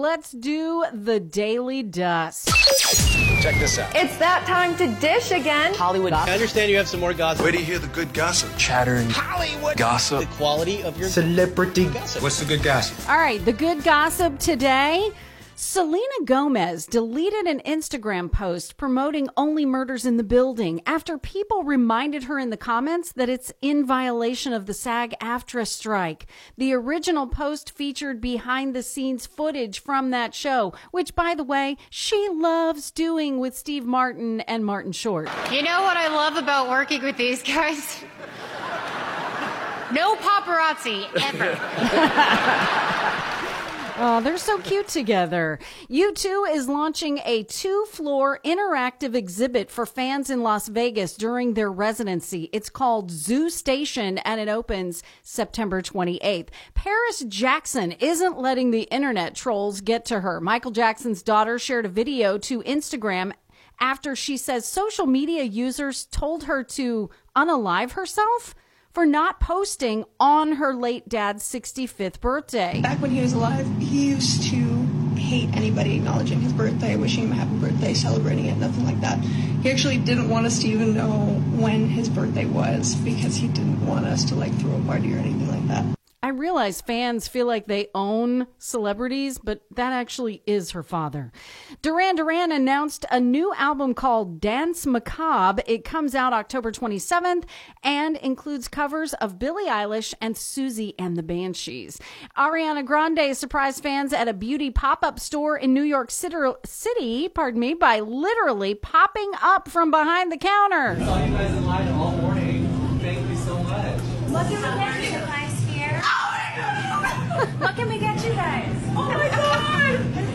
Let's do the Daily Dust. Check this out. It's that time to dish again. Hollywood. I understand you have some more gossip. Where do you hear the good gossip? Chattering. Hollywood Gossip. The quality of your Celebrity. gossip. What's the good gossip? All right, the good gossip today. Selena Gomez deleted an Instagram post promoting Only Murders in the Building after people reminded her in the comments that it's in violation of the SAG AFTRA strike. The original post featured behind the scenes footage from that show, which, by the way, she loves doing with Steve Martin and Martin Short. You know what I love about working with these guys? No paparazzi ever. Oh, they're so cute together. U2 is launching a two floor interactive exhibit for fans in Las Vegas during their residency. It's called Zoo Station and it opens September 28th. Paris Jackson isn't letting the internet trolls get to her. Michael Jackson's daughter shared a video to Instagram after she says social media users told her to unalive herself for not posting on her late dad's 65th birthday. Back when he was alive, he used to hate anybody acknowledging his birthday, wishing him a happy birthday, celebrating it, nothing like that. He actually didn't want us to even know when his birthday was because he didn't want us to like throw a party or anything like that. I realize fans feel like they own celebrities, but that actually is her father. Duran Duran announced a new album called Danse Macabre. It comes out October 27th and includes covers of Billie Eilish and Siouxsie and the Banshees. Ariana Grande surprised fans at a beauty pop-up store in New York City, pardon me, by literally popping up from behind the counter. saw you guys in line all morning. Thank you so much. What can we What can we get you guys? Oh my god!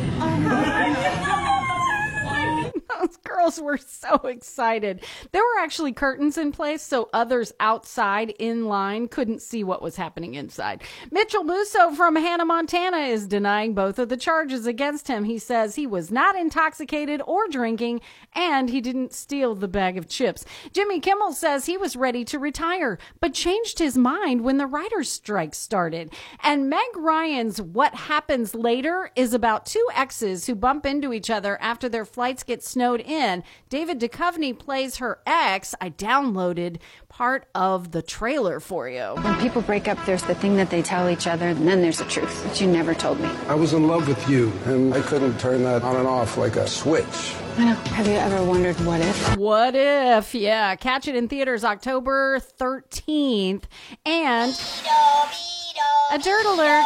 Oh Those girls were so excited. There were actually curtains in place so others outside in line couldn't see what was happening inside. Mitchell Musso from Hannah, Montana is denying both of the charges against him. He says he was not intoxicated or drinking and he didn't steal the bag of chips. Jimmy Kimmel says he was ready to retire but changed his mind when the writers' strike started. And Meg Ryan's What Happens Later is about two exes who bump into each other after their flights get snowed in. David Duchovny plays her ex. I downloaded part of the trailer for you. When people break up, there's the thing that they tell each other, and then there's the truth that you never told me. I was in love with you, and I couldn't turn that on and off like a switch. I know. Have you ever wondered what if? What if? Yeah, catch it in theaters October 13th. And a dirt alert.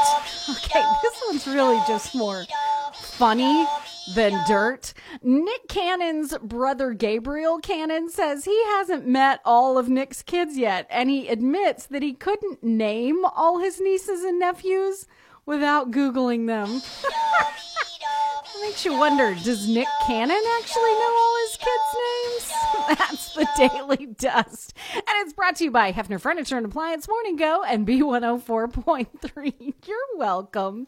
Okay, this one's really just more funny than dirt. Nick Cannon's brother Gabriel Cannon says he hasn't met all of Nick's kids yet, and he admits that he couldn't name all his nieces and nephews without Googling them. Makes you wonder does Nick Cannon actually know all his kids' names? That's the Daily Dust. And it's brought to you by Hefner Furniture and Appliance Morning Go and B104.3. You're welcome.